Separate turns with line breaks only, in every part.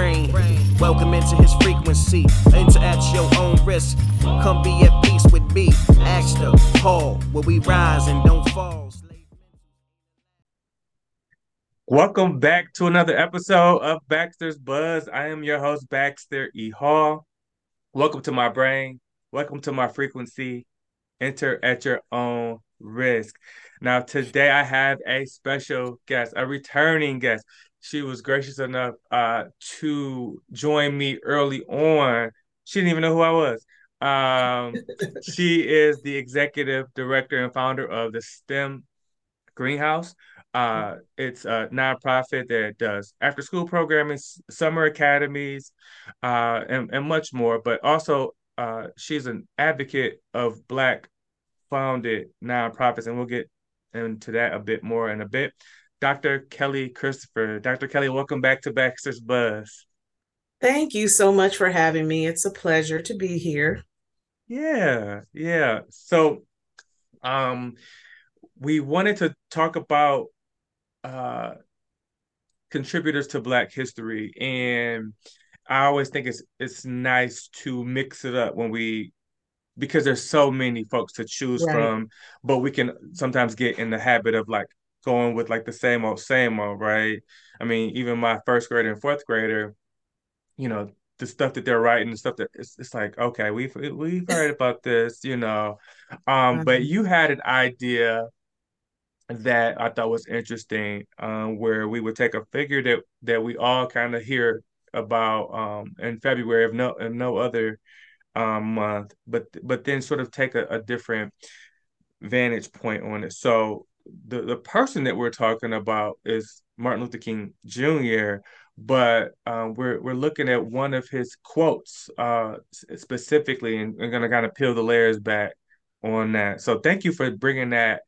brain. Welcome into his frequency. Enter at your own risk. Come be at peace with me. Ask the Paul, where we rise and don't fall.
Welcome back to another episode of Baxter's Buzz. I am your host, Baxter E. Hall. Welcome to my brain. Welcome to my frequency. Enter at your own risk. Now, today I have a special guest, a returning guest. She was gracious enough uh, to join me early on. She didn't even know who I was. Um, she is the executive director and founder of the STEM Greenhouse. Uh, it's a nonprofit that does after school programming, summer academies, uh, and, and much more. But also, uh, she's an advocate of Black founded nonprofits, and we'll get into that a bit more in a bit. Dr. Kelly Christopher. Dr. Kelly, welcome back to Baxter's Buzz.
Thank you so much for having me. It's a pleasure to be here.
Yeah, yeah. So, um, we wanted to talk about uh contributors to Black history, and I always think it's it's nice to mix it up when we because there's so many folks to choose right. from, but we can sometimes get in the habit of like going with like the same old, same old, right? I mean, even my first grader and fourth grader, you know, the stuff that they're writing, the stuff that it's, it's like, okay, we've we've heard about this, you know. Um, mm-hmm. but you had an idea that I thought was interesting, um, where we would take a figure that that we all kind of hear about um in February of no of no other um month, but but then sort of take a, a different vantage point on it. So the the person that we're talking about is Martin Luther King Jr. But um, we're we're looking at one of his quotes uh, specifically, and we're gonna kind of peel the layers back on that. So thank you for bringing that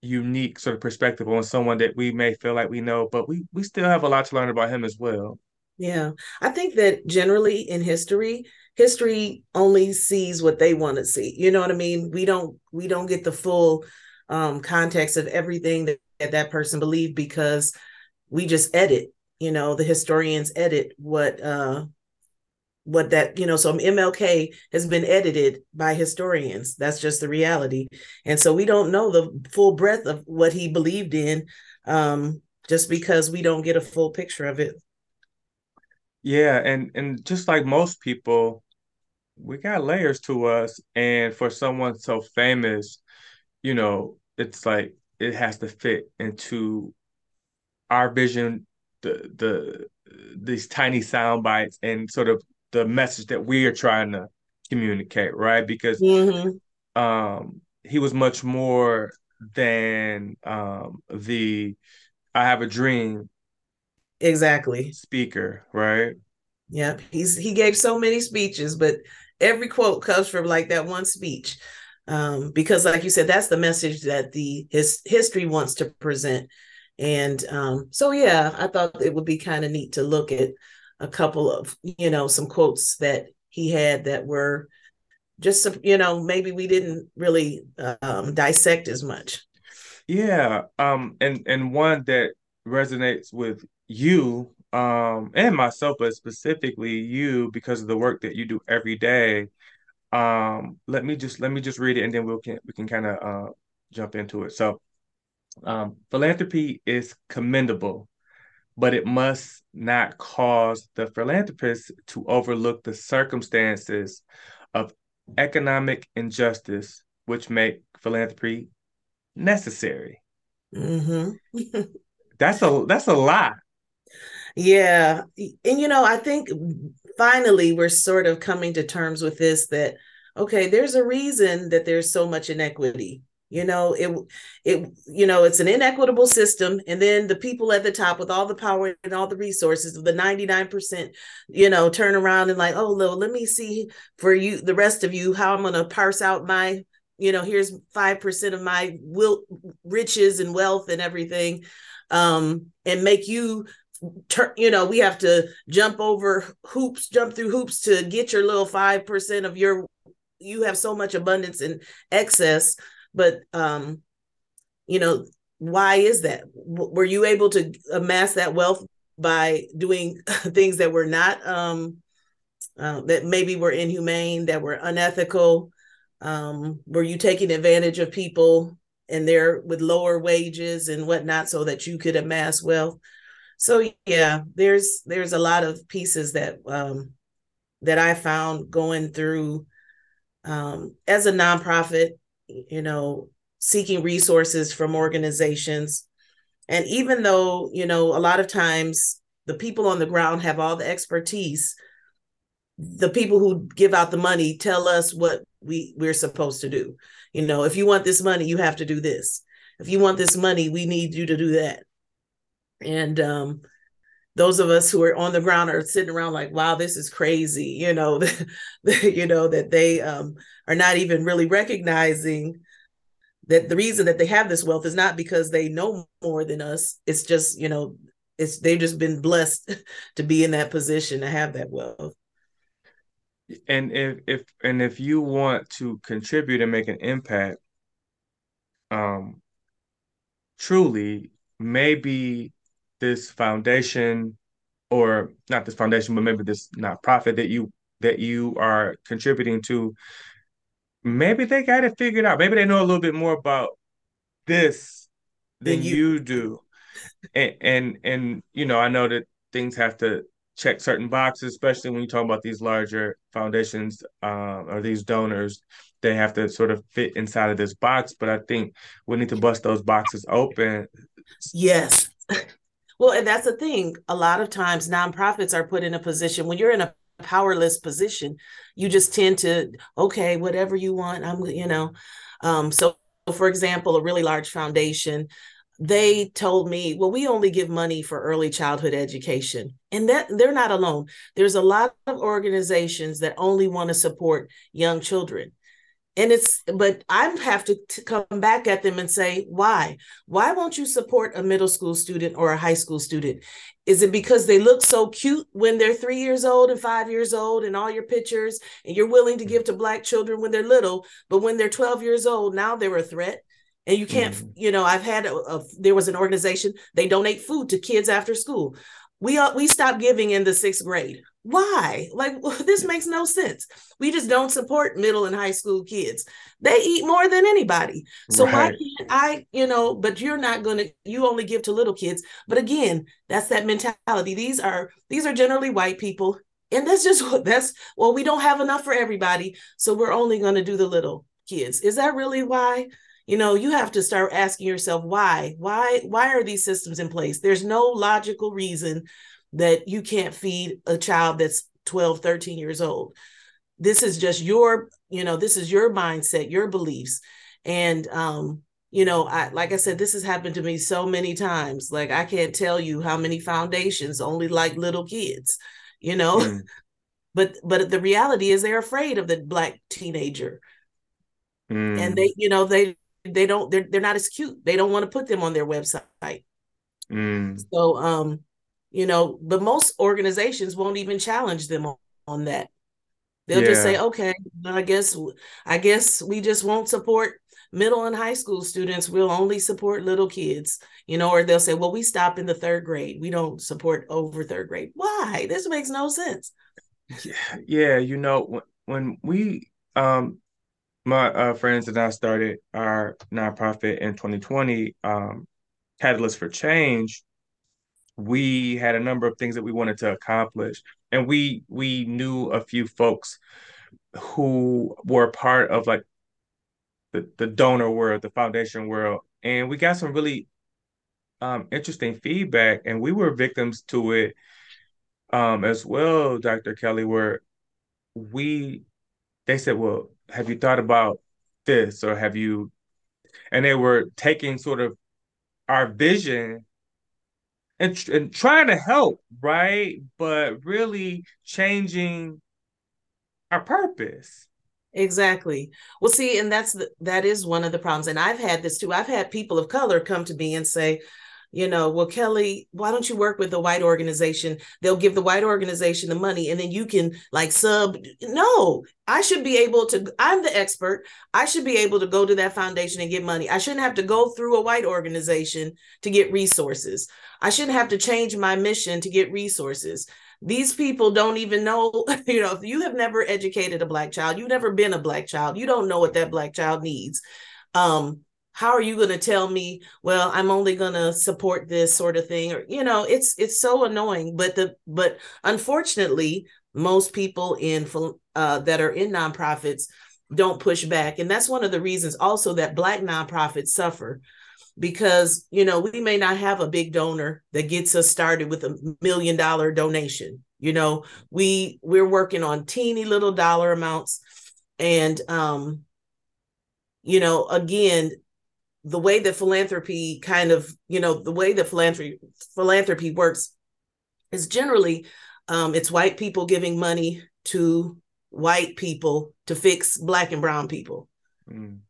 unique sort of perspective on someone that we may feel like we know, but we we still have a lot to learn about him as well.
Yeah, I think that generally in history, history only sees what they want to see. You know what I mean? We don't we don't get the full um, context of everything that, that person believed because we just edit. You know, the historians edit what uh, what that you know so mlk has been edited by historians. That's just the reality. And so we don't know the full breadth of what he believed in um just because we don't get a full picture of it.
Yeah and and just like most people we got layers to us. And for someone so famous you know it's like it has to fit into our vision the the these tiny sound bites and sort of the message that we are trying to communicate right? Because mm-hmm. um he was much more than um the i have a dream
exactly.
speaker right?
Yeah he's he gave so many speeches but every quote comes from like that one speech um, because like you said that's the message that the his history wants to present. And um, so yeah i thought it would be kind of neat to look at a couple of you know some quotes that he had that were just you know maybe we didn't really um, dissect as much.
Yeah um and and one that resonates with you um and myself but specifically you because of the work that you do every day um let me just let me just read it and then we'll can we can kind of uh jump into it so um philanthropy is commendable but it must not cause the philanthropist to overlook the circumstances of economic injustice which make philanthropy necessary mm-hmm. that's a that's a lot
yeah. And, you know, I think finally we're sort of coming to terms with this that, okay, there's a reason that there's so much inequity. You know, it, it, you know, it's an inequitable system. And then the people at the top with all the power and all the resources of the 99%, you know, turn around and like, oh, well, let me see for you, the rest of you, how I'm going to parse out my, you know, here's 5% of my will riches and wealth and everything. Um, and make you turn you know we have to jump over hoops jump through hoops to get your little 5% of your you have so much abundance and excess but um you know why is that were you able to amass that wealth by doing things that were not um, uh, that maybe were inhumane, that were unethical. Um, were you taking advantage of people and they're with lower wages and whatnot so that you could amass wealth? So yeah, there's there's a lot of pieces that um, that I found going through um, as a nonprofit, you know, seeking resources from organizations. And even though, you know, a lot of times the people on the ground have all the expertise, the people who give out the money tell us what we we're supposed to do. You know, if you want this money, you have to do this. If you want this money, we need you to do that. And um, those of us who are on the ground are sitting around like, wow, this is crazy. You know, you know that they um, are not even really recognizing that the reason that they have this wealth is not because they know more than us. It's just you know, it's they've just been blessed to be in that position to have that wealth
and if if and if you want to contribute and make an impact um truly maybe this foundation or not this foundation but maybe this nonprofit that you that you are contributing to maybe they got it figured out maybe they know a little bit more about this than you, you do and and and you know i know that things have to check certain boxes, especially when you talk about these larger foundations um, or these donors. They have to sort of fit inside of this box, but I think we need to bust those boxes open.
Yes. Well, and that's the thing. A lot of times nonprofits are put in a position when you're in a powerless position, you just tend to, okay, whatever you want, I'm, you know. Um, so for example, a really large foundation they told me, well, we only give money for early childhood education. And that they're not alone. There's a lot of organizations that only want to support young children. And it's, but I have to, to come back at them and say, why? Why won't you support a middle school student or a high school student? Is it because they look so cute when they're three years old and five years old and all your pictures and you're willing to give to Black children when they're little, but when they're 12 years old, now they're a threat? and you can't mm-hmm. you know i've had a, a, there was an organization they donate food to kids after school we uh, we stopped giving in the sixth grade why? Like this makes no sense. We just don't support middle and high school kids. They eat more than anybody. So right. why can't i you know but you're not gonna you only give to little kids. But again that's that mentality. These are these are generally white people. And that's just what that's well we don't have enough for everybody so we're only to do the little kids. Is that really why? You know you have to start asking yourself why. Why why are these systems in place? There's no logical reason that you can't feed a child that's 12 13 years old this is just your you know this is your mindset your beliefs and um you know i like i said this has happened to me so many times like i can't tell you how many foundations only like little kids you know mm. but but the reality is they're afraid of the black teenager mm. and they you know they they don't they're they're not as cute. They don't want to put them on their website. Mm. So um, you know, but most organizations won't even challenge them on, on that. They'll yeah. just say, okay, I guess I guess we just won't support middle and high school students. We'll only support little kids, you know, or they'll say, well, we stop in the third grade. We don't support over third grade. Why? This makes no sense.
Yeah, yeah you know, when we um my uh, friends and I started our nonprofit in 2020, um, Catalyst for Change. We had a number of things that we wanted to accomplish, and we we knew a few folks who were part of like the the donor world, the foundation world, and we got some really um, interesting feedback, and we were victims to it um, as well, Dr. Kelly, where we they said, well, have you thought about this or have you and they were taking sort of our vision and, and trying to help right? But really changing our purpose.
Exactly. Well see and that's the, that is one of the problems. And i've had this too. I've had people of color come to me and say you know, well, Kelly, why don't you work with the white organization? They'll give the white organization the money and then you can like sub. No, I should be able to, I'm the expert. I should be able to go to that foundation and get money. I shouldn't have to go through a white organization to get resources. I shouldn't have to change my mission to get resources. These people don't even know, you know, if you have never educated a black child, you've never been a black child, you don't know what that black child needs. Um, how are you going to tell me well i'm only going to support this sort of thing or you know it's it's so annoying but the but unfortunately most people in uh, that are in nonprofits don't push back and that's one of the reasons also that black nonprofits suffer because you know we may not have a big donor that gets us started with a million dollar donation you know? We we're working on teeny little dollar amounts and um you know again the way that philanthropy kind of you know the way that philanthropy philanthropy works is generally um, it's white people giving money to white people to fix black and brown people. Mm.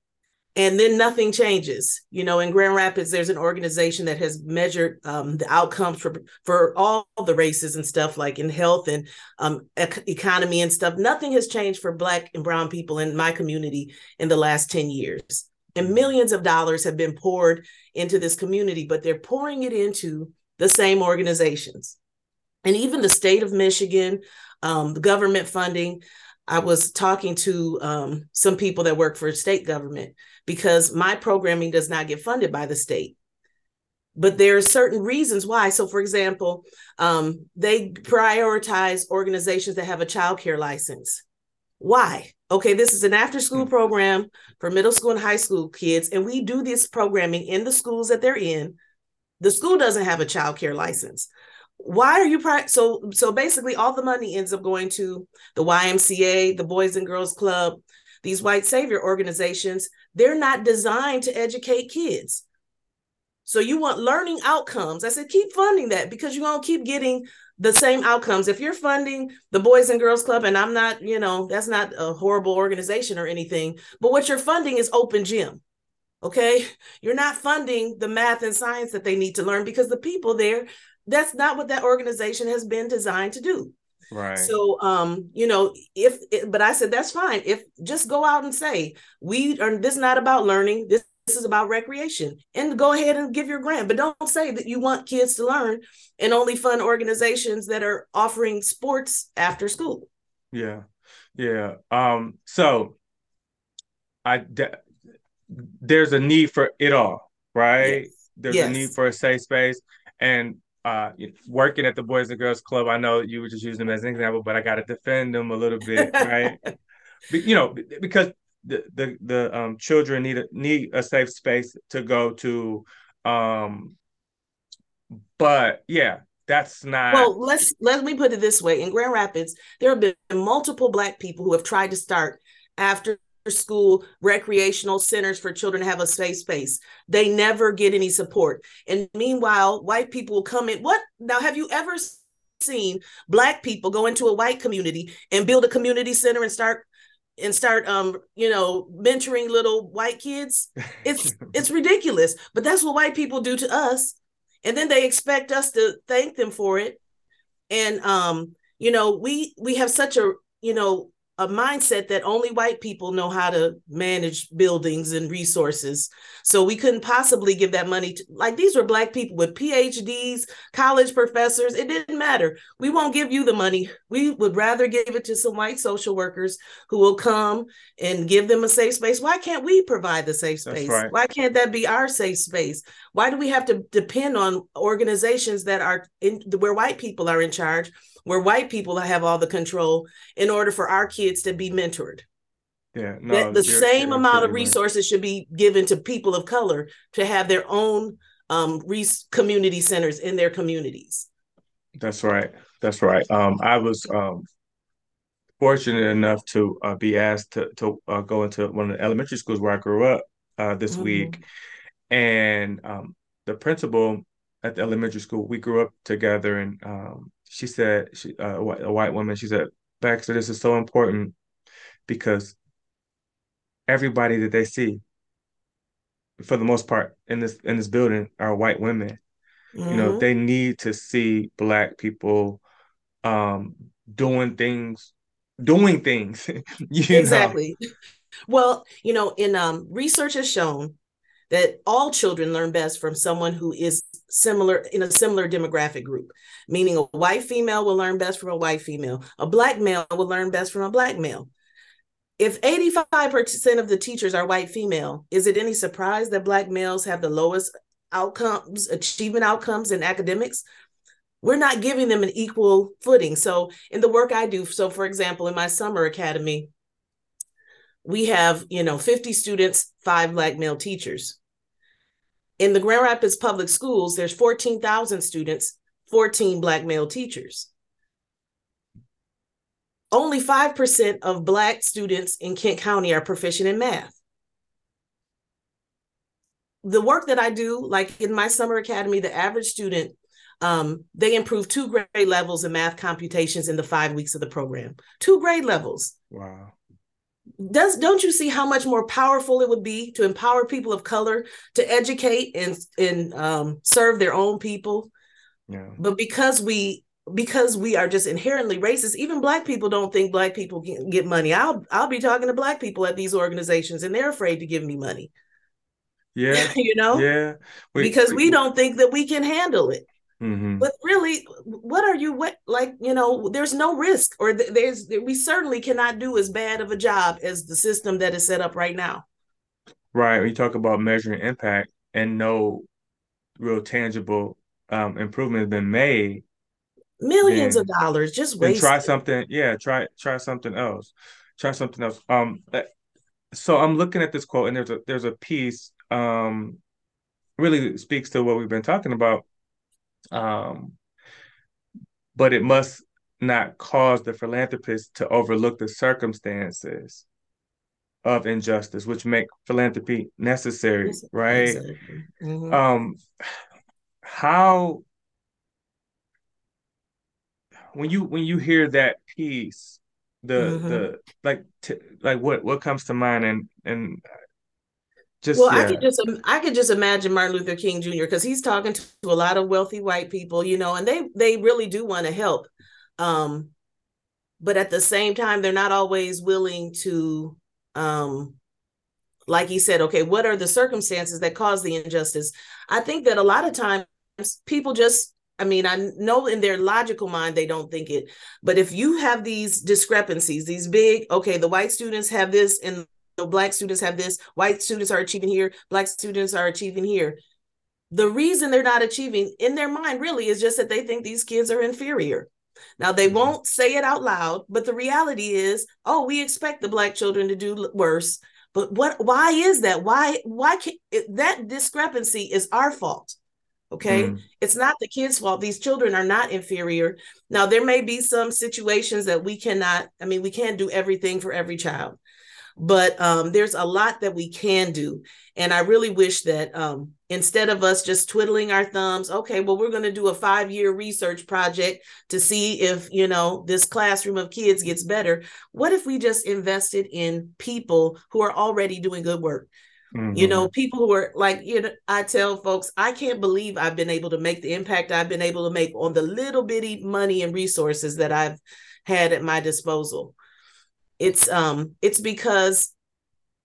and then nothing changes. You know in grand rapids there's an organization that has measured um, the outcomes for for all the races and stuff like in health and um, ec- economy and stuff. Nothing has changed for black and brown people in my community in the last 10 years and millions of dollars have been poured into this community, but they're pouring it into the same organizations. And even the state of Michigan, um, the government funding, I was talking to um, some people that work for state government because my programming does not get funded by the state. But there are certain reasons why. So, for example, um, they prioritize organizations that have a child care license. Why? Okay, this is an after school hmm. program for middle school and high school kids, and we do this programming in the schools that they're in. The school doesn't have a child care license. Why are you pri- so so basically all the money ends up going to the YMCA, the Boys and Girls Club, these white savior organizations. They're not designed to educate kids. So you want learning outcomes. I said keep funding that because you're going to keep getting the same outcomes. If you're funding the Boys and Girls Club, and I'm not, you know, that's not a horrible organization or anything, but what you're funding is open gym. Okay. You're not funding the math and science that they need to learn because the people there, that's not what that organization has been designed to do.
Right.
So, um, you know, if, but I said, that's fine. If just go out and say, we are, this is not about learning. This this is about recreation. And go ahead and give your grant. But don't say that you want kids to learn and only fund organizations that are offering sports after school.
Yeah. Yeah. Um so i there's a need for it all right? Yes. there's yes. a need for a safe space. And uh, working at the Boys and Girls Club, I know you were just using them as an example, but I got to defend them a little bit, right? you know, because the the, the um, children need a, need a safe space to go to. Um, but yeah, that's not.
Well, let's let me put it this way: in Grand Rapids, there have been multiple Black people who have tried to start after school recreational centers for children to have a safe space. They never get any support. And meanwhile, white people will come in. What now? Have you ever seen black people go into a white community and build a community center and start and start um you know mentoring little white kids it's it's ridiculous but that's what white people do to us. And then they expect us to thank them for it. And um you know we we have such a you know a mindset that only white people know how to manage buildings and resources. So we couldn't possibly give that money to like these were black people with PhDs, college professors. It didn't matter. We won't give you the money. We would rather give it to some white social workers who will come and give them a safe space. Why can't we provide the safe space? Right. Why can't that be our safe space? Why do we have to depend on organizations that are in where white people are in charge? Where white people have all the control in order for our kids to be mentored.
Yeah, no,
the same you're amount of resources right. should be given to people of color to have their own um, community centers in their communities.
That's right. That's right. Um, I was um, fortunate enough to uh, be asked to to uh, go into one of the elementary schools where I grew up uh, this mm-hmm. week, and um, the principal at the elementary school we grew up together, and um, she said she uh, a white woman she said Baxter this is so important because everybody that they see for the most part in this in this building are white women Mm-hmm. You know, mm-hmm. they need to see black people um doing things doing things.
exactly. Know? Well, you know, in um research has shown that all children learn best from someone who is similar in a similar demographic group. Meaning a white female will learn best from a white female. A black male will learn best from a black male. If 85% of the teachers are white female is it any surprise that black males have the lowest outcomes achievement outcomes in academics? We're not giving them an equal footing. So in the work i do so for example in my summer academy we have you know 50 students five black male teachers in the Grand Rapids Public Schools, there's 14,000 students, 14 Black male teachers. Only 5% of Black students in Kent County are proficient in math. The work that I do, like in my summer academy, the average student, um, they improve two grade levels in math computations in the five weeks of the program. Two grade levels.
Wow
does don't you see how much more powerful it would be to empower people of color to educate and and um, serve their own people?
Yeah.
but because we because we are just inherently racist even black people don't think black people get money. I'll i'll be talking to black people at these organizations and they're afraid to give me money.
Yeah.
You know?
Yeah.
We, because we, we don't think that we can handle it
Mm-hmm.
But really, what are you what like? You know, there's no risk, or th- there's we certainly cannot do as bad of a job as the system that is set up right now.
Right. When you talk about measuring impact and no real tangible um, improvement has been made,
millions then, of dollars just wait.
Try something. Yeah. Try try something else. Try something else. Um. Eh, so I'm looking at this quote, and there's a there's a piece um really speaks to what we've been talking about um, but it must not cause the philanthropist to overlook the circumstances of injustice, which make philanthropy necessary, right? Exactly. Mm-hmm. Um, how when you when you hear that piece, the mm-hmm. the like t- like what what comes to mind and and
just well, yeah. I could just I could just imagine Martin Luther King Jr. because he's talking to, to, a lot of wealthy white people, you know, and they they really do want to help, um, but at the same time, they're not always willing to, um, like he said, okay, what are the circumstances that cause the injustice? I think that a lot of times people just I mean, I know in their logical mind they don't think it, but if you have these discrepancies, these big, okay, the white students have this and black students have this, white students are achieving here, black students are achieving here. The reason they're not achieving in their mind really is just that they think these kids are inferior. Now they mm-hmm. won't say it out loud, but the reality is, oh, we expect the black children to do worse. But what why is that? Why why can't that discrepancy is our fault? Okay. Mm. It's not the kids' fault. These children are not inferior. Now, there may be some situations that we cannot, I mean, we can't do everything for every child but um, there's a lot that we can do. And i really wish that um, instead of us just twiddling our thumbs okay well we're going to do a five year research project to see if you know this classroom of kids gets better what if we just invested in people who are already doing good work? Mm-hmm. You know, people who are like, you know, I tell folks, I can't believe I've been able to make the impact I've been able to make on the little bitty money and resources that I've had at my disposal it's um it's because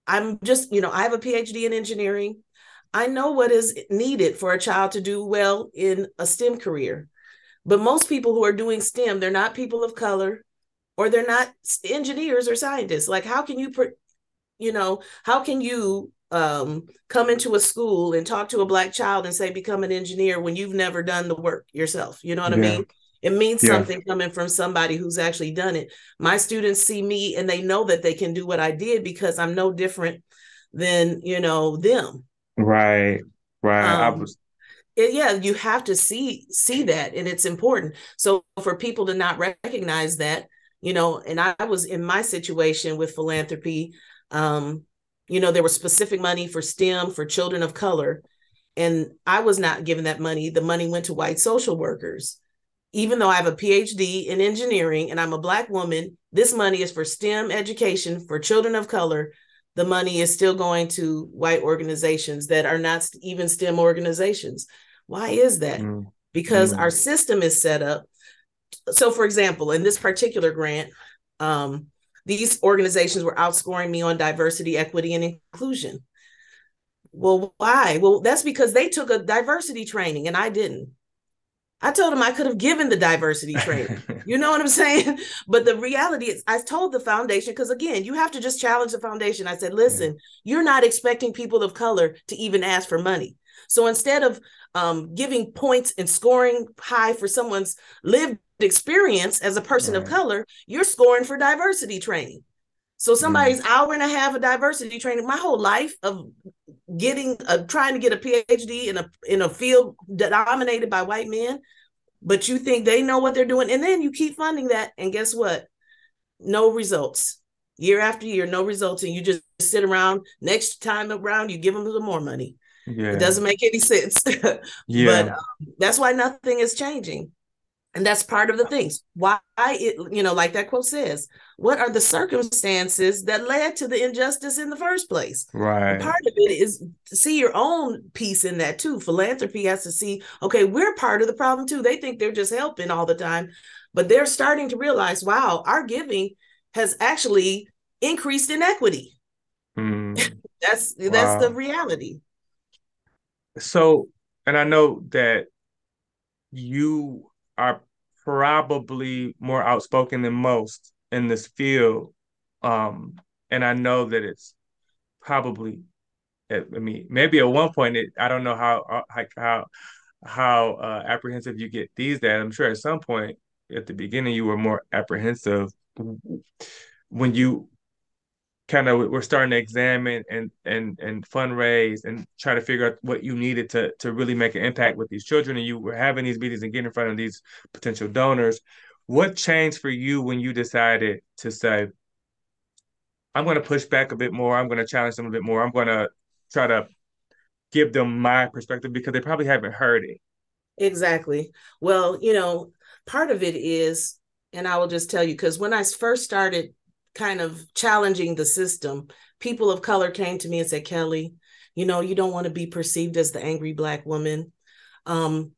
i'm just you know i have a phd in engineering. I know what is needed for a child to do well in a stem career. But most people who are doing stem they're not people of color or they're not engineers or scientists. Like how can you you know how can you um, come into a school and talk to a black child and say become an engineer when you've never done the work yourself? You know what yeah. i mean it means yeah. something coming from somebody who's actually done it. My students see me and they know that they can do what I did because I'm no different than, you know, them.
Right. Right. Um, was
it, yeah, you have to see see that and it's important. So for people to not recognize that, you know, and I, I was in my situation with philanthropy, um, you know, there was specific money for STEM for children of color and I was not given that money. The money went to white social workers even though I have a PhD in engineering and I'm a Black woman, this money is for STEM education for children of color. The money is still going to white organizations that are not even STEM organizations. Why is that? Mm. Because mm. our system is set up. So, for example, in this particular grant, um, these organizations were outscoring me on diversity, equity, and inclusion. Well, why? Well, that's because they took a diversity training and I didn't. I told him I could have given the diversity training. you know what I'm saying? But the reality is, I told the foundation, because again, you have to just challenge the foundation. I said, listen, yeah. you're not expecting people of color to even ask for money. So instead of um, giving points and scoring high for someone's lived experience as a person right. of color, you're scoring for diversity training. So somebody's mm. hour and a half of diversity training, my whole life of getting a, trying to get a PhD in a in a field dominated by white men, but you think they know what they're doing, and then you keep funding that, and guess what? No results. Year after year, no results, and you just sit around. Next time around, you give them some more money. Yeah. It doesn't make any sense. yeah. But um, that's why nothing is changing. And that's part of the things. Why it, you know, like that quote says, what are the circumstances that led to the injustice in the first place?
Right. And
part of it is see your own piece in that too. Philanthropy has to see, okay, we're part of the problem too. They think they're just helping all the time, but they're starting to realize, wow, our giving has actually increased inequity. Mm. that's wow. that's the reality.
So, and I know that you are probably more outspoken than most in this field. Um, and I know that it's probably, I mean, maybe at one point, it, I don't know how how how uh, apprehensive you get these days. I'm sure at some point at the beginning you were more apprehensive when you kind of we're starting to examine and and and fundraise and try to figure out what you needed to to really make an impact with these children and you were having these meetings and getting in front of these potential donors what changed for you when you decided to say i'm going to push back a bit more. I'm going to challenge them a bit more. I'm going to try to give them my perspective because they probably haven't heard it.
Exactly. Well you know part of it is and i will just tell you because when i first started kind of challenging the system, people of color came to me and said, Kelly, you know, you don't want to be perceived as the angry Black woman. Um,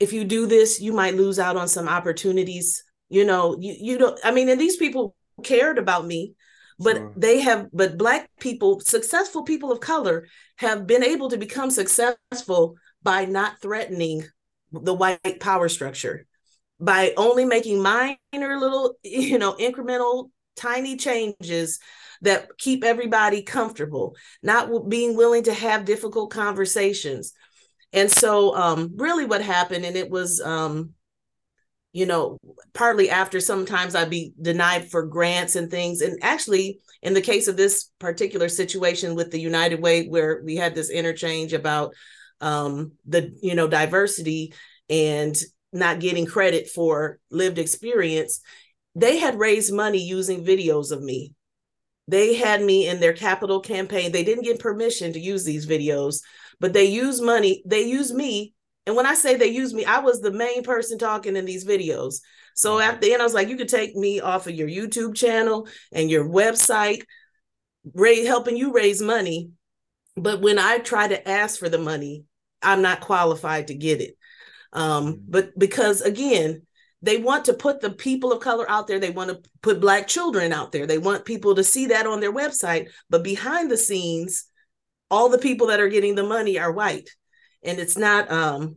if you do this, you might lose out on some opportunities. You know, you, you don't, I mean, and these people cared about me, but sure. they have, but Black people, successful people of color, have been able to become successful by not threatening the white power structure by only making minor little you know incremental tiny changes that keep everybody comfortable, not being willing to have difficult conversations. And so, um, really, what happened, and it was, um, you know, partly after sometimes I'd be denied for grants and things. And actually, in the case of this particular situation with the United Way, where we had this interchange about um, the, you know, diversity and not getting credit for lived experience, they had raised money using videos of me. They had me in their capital campaign. They didn't get permission to use these videos, but they use money. They use me. And when I say they use me, I was the main person talking in these videos. So mm-hmm. at the end, I was like, you could take me off of your YouTube channel and your website, Ray, helping you raise money. But when I try to ask for the money, I'm not qualified to get it. Um, mm-hmm. but because again, they want to put the people of color out there they want to put black children out there they want people to see that on their website but behind the scenes all the people that are getting the money are white. And it's not um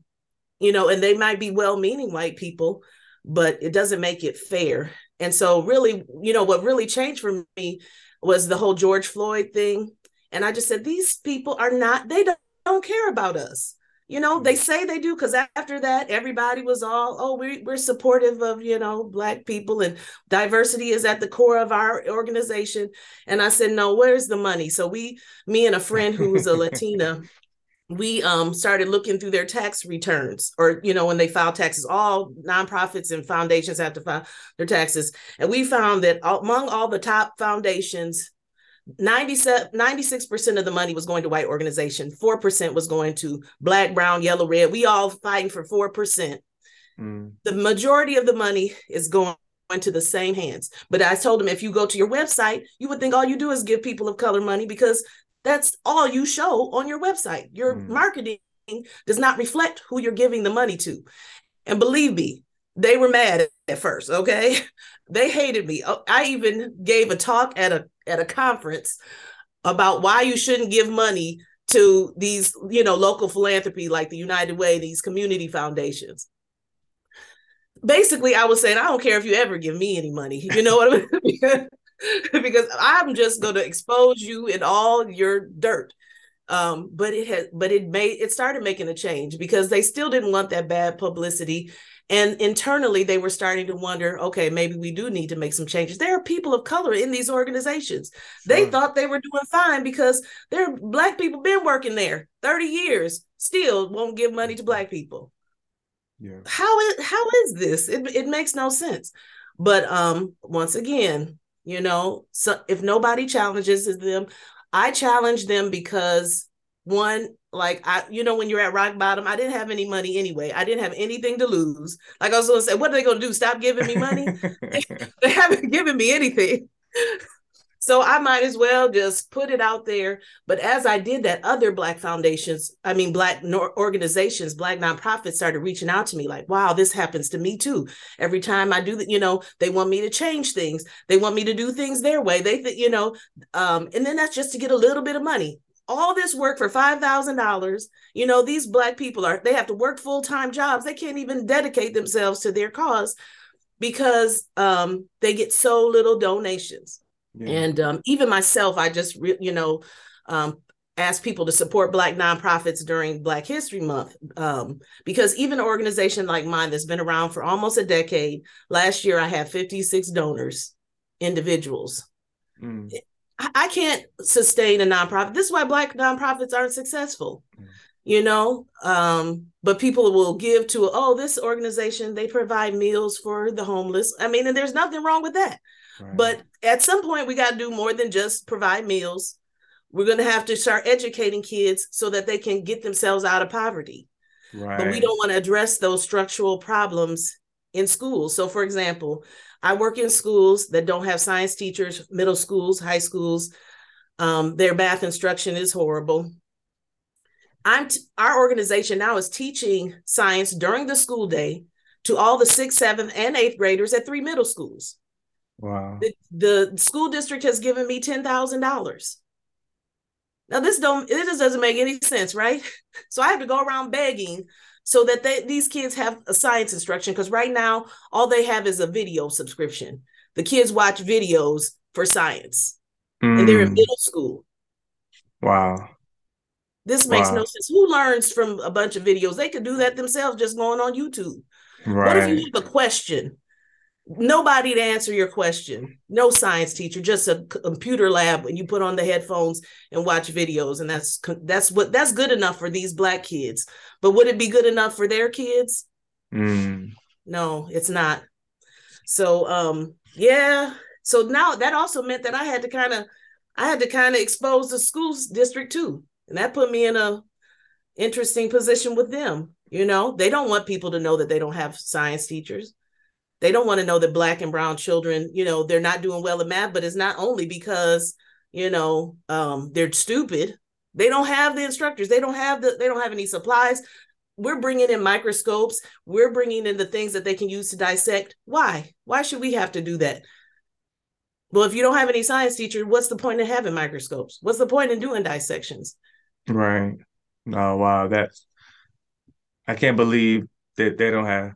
you know and they might be well-meaning white people but it doesn't make it fair. And so really you know what really changed for me was the whole george floyd thing. And i just said these people are not they don't, don't care about us you know they say they do because after that everybody was all oh we, we're supportive of you know black people and diversity is at the core of our organization. And i said no where's the money? So we me and a friend who's a latina we um, started looking through their tax returns or you know when they file taxes all nonprofits and foundations have to file their taxes. And we found that among all the top foundations 96% of the money was going to white organization 4% was going to black brown yellow red we all fighting for 4% mm. the majority of the money is going to the same hands but i told him if you go to your website you would think all you do is give people of color money because that's all you show on your website your mm. marketing does not reflect who you're giving the money to. And believe me, they were mad at first, okay? They hated me. Oh, I even gave a talk at a at a conference about why you shouldn't give money to these, you know, local philanthropy like the United Way, these community foundations. Basically, I was saying, I don't care if you ever give me any money. You know what I mean? because I'm just going to expose you in all your dirt. Um, but it had, but it made it started making a change because they still didn't want that bad publicity, and internally they were starting to wonder, okay, maybe we do need to make some changes. There are people of color in these organizations. Sure. They thought they were doing fine because there are black people been working there 30 years, still won't give money to black people. Yeah. How is how is this? It it makes no sense. But um, once again, you know so if nobody challenges them i challenge them because one like i you know when you're at rock bottom i didn't have any money anyway i didn't have anything to lose like i was to say what are they going to do stop giving me money they haven't given me anything so I might as well just put it out there. But as I did that, other Black foundations, I mean, Black organizations, Black nonprofits started reaching out to me like, wow, this happens to me too. Every time I do that, you know, they want me to change things. They want me to do things their way. They, th- you know, um, and then that's just to get a little bit of money. All this work for $5,000. You know, these Black people are, they have to work full time jobs. They can't even dedicate themselves to their cause because um, they get so little donations. Yeah. And um, even myself, I just, re- you know, um, ask people to support Black nonprofits during Black History Month. Um, because even an organization like mine that's been around for almost a decade, last year I had 56 donors, individuals. Mm. I-, can't sustain a nonprofit. This is why Black nonprofits aren't successful. Mm. You know, um, but people will give to oh this organization they provide meals for the homeless. I mean, and there's nothing wrong with that but at some point, we got to do more than just provide meals. We're going to have to start educating kids so that they can get themselves out of poverty. Right. But we don't want to address those structural problems in schools. So, for example, I work in schools that don't have science teachers, middle schools, high schools. Um, their math instruction is horrible. I'm t- our organization now is teaching science during the school day to all the sixth, seventh, and eighth graders at three middle schools.
Wow.
The, the school district has given me ten thousand dollars. Now this don't it just doesn't make any sense, right? So I have to go around begging so that they, these kids have a science instruction because right now all they have is a video subscription. The kids watch videos for science, mm. and they're in mm. middle school.
Wow.
This makes wow. no sense. Who learns from a bunch of videos? They could do that themselves just going on YouTube. Right. What if you have a question nobody to answer your question. No science teacher just a computer lab and you put on the headphones and watch videos and that's that's what that's good enough for these black kids. But would it be good enough for their kids?
Mm.
no it's not. So um yeah. So now that also meant that i had to kind of i had to kind of expose the school district too. And that put me in a interesting position with them you know? They don't want people to know that they don't have science teachers they don't want to know that black and brown children you know they're not doing well in math but it's not only because you know um, they're stupid. They don't have the instructors they don't have the they don't have any supplies. We're bringing in microscopes we're bringing in the things that they can use to dissect. Why? Why should we have to do that? Well if you don't have any science teacher what's the point in having microscopes? What's the point in doing dissections?
Right. Oh wow that's i can't believe that they don't have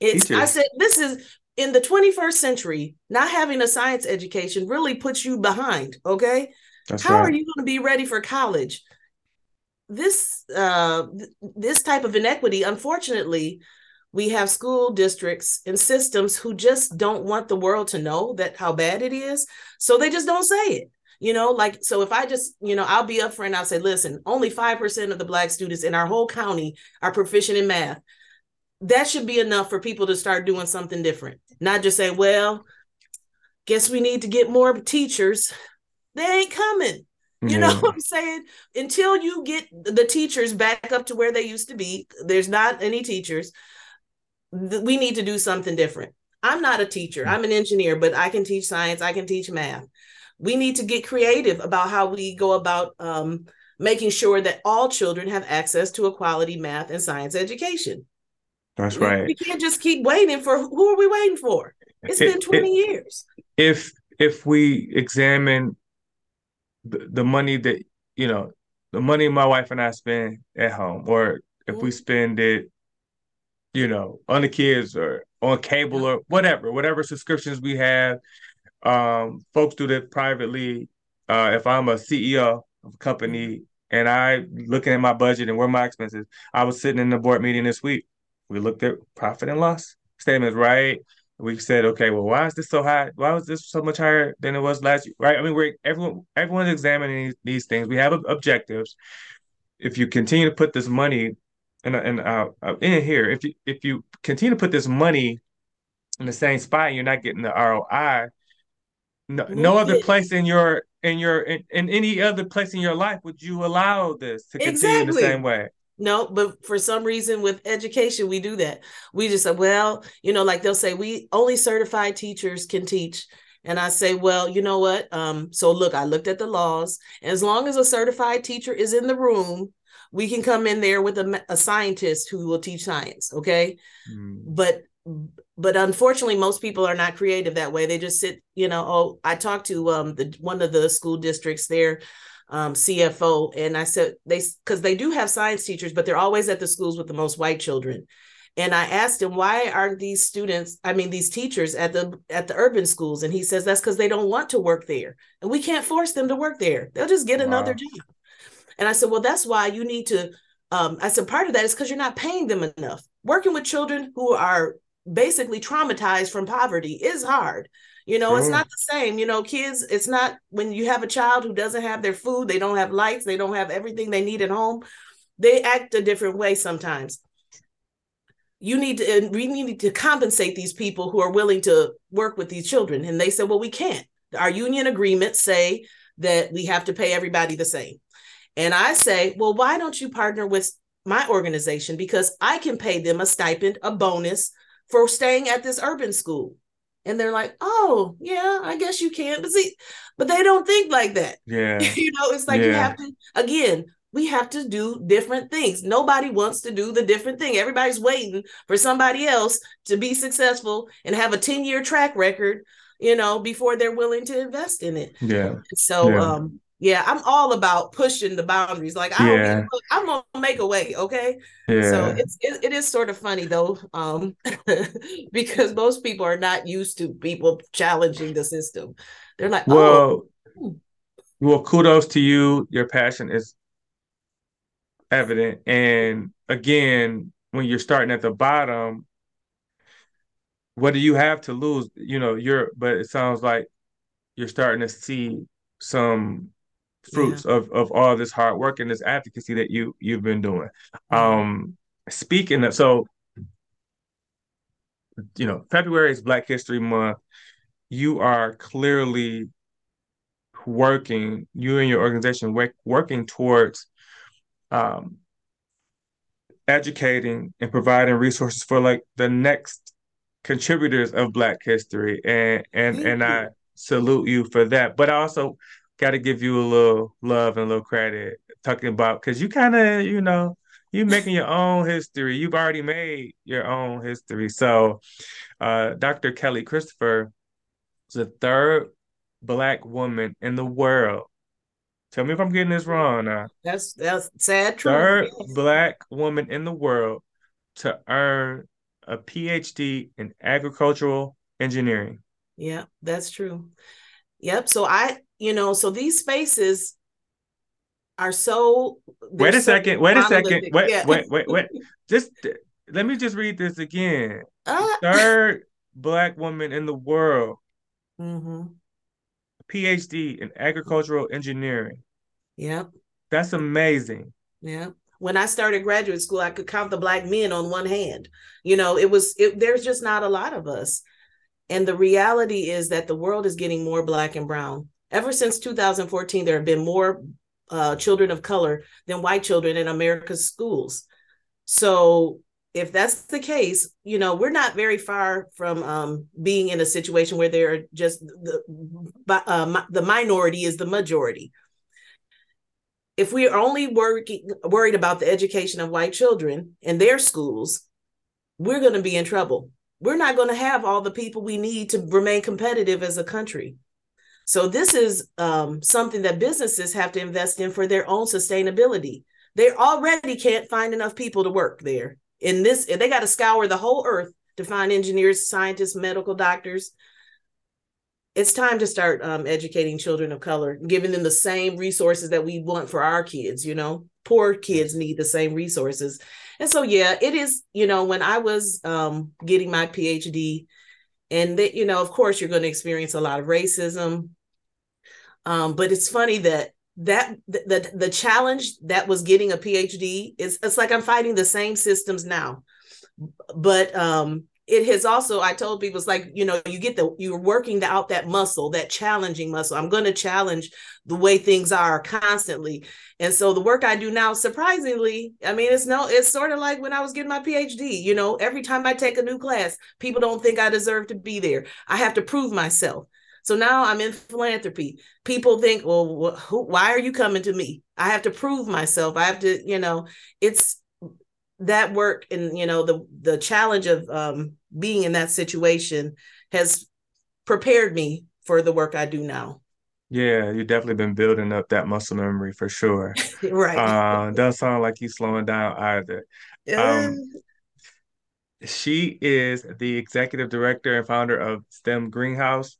it's I said this is in the 21st century, not having a science education really puts you behind. Okay. That's How right. are you going to be ready for college? This uh this type of inequity, unfortunately, we have school districts and systems who just don't want the world to know that how bad it is. So they just don't say it. You know, like so if I just, you know, I'll be upfront, I'll say, listen, only 5% of the black students in our whole county are proficient in math that should be enough for people to start doing something different. Not just say, well, guess we need to get more teachers. They ain't coming. You yeah. know what I'm saying? Until you get the teachers back up to where they used to be, there's not any teachers. We need to do something different. I'm not a teacher, I'm an engineer, but I can teach science, I can teach math. We need to get creative about how we go about um, making sure that all children have access to a quality math and science education.
That's right.
We can't just keep waiting for who are we waiting for? It's been 20 it, years.
If if we examine the, the money that you know, the money my wife and I spend at home, or if mm-hmm. we spend it, you know, on the kids or on cable or whatever, whatever subscriptions we have. Um, folks do that privately. Uh, if I'm a CEO of a company mm-hmm. and I looking at my budget and where my expenses, I was sitting in the board meeting this week. We looked at profit and loss statements, right? We said, okay, well, why is this so high? Why was this so much higher than it was last year? Right? I mean, we're everyone everyone's examining these, these things. We have objectives. If you continue to put this money and and uh, uh, in here, if you if you continue to put this money in the same spot, and you're not getting the ROI. No, no other place in your in your in, in, any other place in your life would you allow this to continue exactly. the same way.
No, but for some reason with education, we do that. We just say, well, you know, like they'll say, we only certified teachers can teach. And I say, well, you know what? Um, so look, I looked at the laws. As long as a certified teacher is in the room, we can come in there with a, a scientist who will teach science. Okay. Mm. But but unfortunately most people are not creative that way they just sit you know oh i talked to um the one of the school districts there um, CFO, and I said they because they do have science teachers, but they're always at the schools with the most white children. And I asked him why aren't these students, I mean these teachers at the at the urban schools, and he says that's because they don't want to work there, and we can't force them to work there. They'll just get wow. another job. And I said, well, that's why you need to. Um, I said part of that is because you're not paying them enough. Working with children who are basically traumatized from poverty is hard you know, it's not the same. You know, kids, it's not when you have a child who doesn't have their food, they don't have lights, they don't have everything they need at home, they act a different way sometimes. You need to, we need to compensate these people who are willing to work with these children. And they said, well, we can't. Our union agreements say that we have to pay everybody the same. And I say, well, why don't you partner with my organization? Because I can pay them a stipend, a bonus for staying at this urban school and they're like, "Oh, yeah, I guess you can." But see, but they don't think like that.
Yeah,
you know, it's like yeah. you have to again. We have to do different things. Nobody wants to do the different thing. Everybody's waiting for somebody else to be successful and have a 10 year track record, you know, before they're willing to invest in it.
Yeah.
So,
yeah.
um, yeah, I'm all about pushing the boundaries. Like I yeah. don't, I'm gonna make a way, okay? Yeah. So it's it, it is sort of funny though, um, because most people are not used to people challenging the system. They're like,
well, oh. well, kudos to you. Your passion is evident, and again, when you're starting at the bottom, what do you have to lose? You know, you're, but it sounds like you're starting to see some fruits yeah. of of all this hard work and this advocacy that you you've been doing. Um speaking of so you know, February is Black History Month. You are clearly working, you and your organization work, working towards um, educating and providing resources for like the next contributors of Black history, and and Thank and you. I salute you for that. But I also got to give you a little love and a little credit talking about because you kind of you know you making your own history. You've already made your own history. So uh, dr kelly christopher is the third black woman in the world. Tell me if i'm getting this wrong now
that's that's sad truth.
Third black woman in the world to earn a phd in agricultural engineering.
Yeah that's true. Yep so i you know, so these spaces are so.
Wait a second. Wait a second. Wait, yeah. wait, wait, wait. Just let me just read this again. Uh, Third black woman in the world. Mm-hmm. PhD in agricultural engineering.
Yep.
That's amazing.
Yeah. When I started graduate school, I could count the black men on one hand. You know, it was it, there's just not a lot of us. And the reality is that the world is getting more black and brown ever since 2014, there have been more uh, children of color than white children in America's schools. So if that's the case, you know, we're not very far from um, being in a situation where there are just the uh, the minority is the majority. if we are only working worried about the education of white children in their schools, we're going to be in trouble. We're not going to have all the people we need to remain competitive as a country. So this is um, something that businesses have to invest in for their own sustainability. They already can't find enough people to work there. In this, they got to scour the whole earth to find engineers, scientists, medical doctors. It's time to start um, educating children of color, giving them the same resources that we want for our kids. You know, poor kids need the same resources. And so, yeah, it is, you know, when I was um, getting my PhD, and that, you know, of course, you're going to experience a lot of racism. Um, but it's funny that that the, the challenge that was getting a phd is it's like i'm fighting the same systems now. But um it has also i told people it's like you know you get the you're working out that muscle that challenging muscle. I'm going to challenge the way things are constantly. And so the work i do now surprisingly i mean it's no it's sort of like when i was getting my phd you know every time i take a new class people don't think i deserve to be there. I have to prove myself so now I'm in philanthropy. People think, well, wh- why are you coming to me? I have to prove myself. I have to, you know, it's that work and you know the the challenge of um, being in that situation has prepared me for the work I do now.
Yeah, you've definitely been building up that muscle memory for sure.
right.
Uh, doesn't sound like you slowing down either. Um, she is the executive director and founder of STEM Greenhouse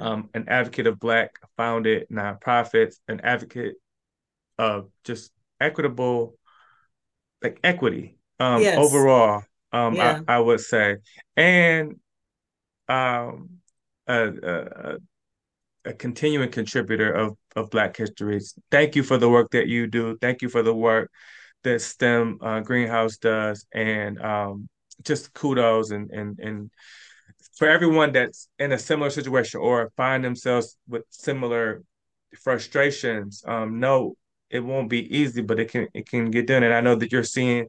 um, an advocate of Black founded nonprofits, an advocate of just equitable, like equity um, yes. overall. Um, yeah. I, I, would say, and um, a, a, a continuing contributor of of Black histories. Thank you for the work that you do. Thank you for the work that STEM uh, Greenhouse does, and um, just kudos and and and for everyone that's in a similar situation or find themselves with similar frustrations, um, no, it won't be easy, but it can it can get done. And I know that you're seeing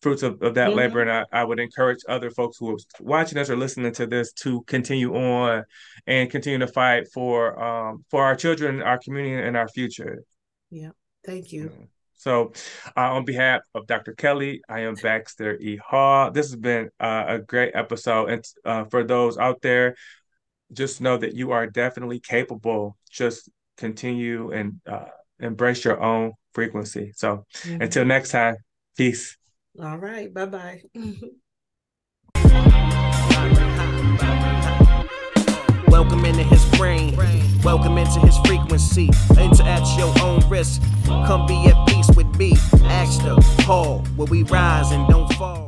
fruits of, of that mm-hmm. labor. And I, I would encourage other folks who are watching us or listening to this to continue on and continue to fight for um for our children, our community, and our future.
Yeah. Thank you. Yeah.
So, uh, on behalf of Dr. Kelly, I am Baxter E. Hall. This has been uh, a great episode. And uh, for those out there, just know that you are definitely capable. Just continue and uh, embrace your own frequency. So, mm-hmm. until next time, peace.
All right. Bye bye.
Welcome into his brain. Welcome into his frequency. Enter at your own risk. Come be at peace me. Ask the hall where we rise and don't fall.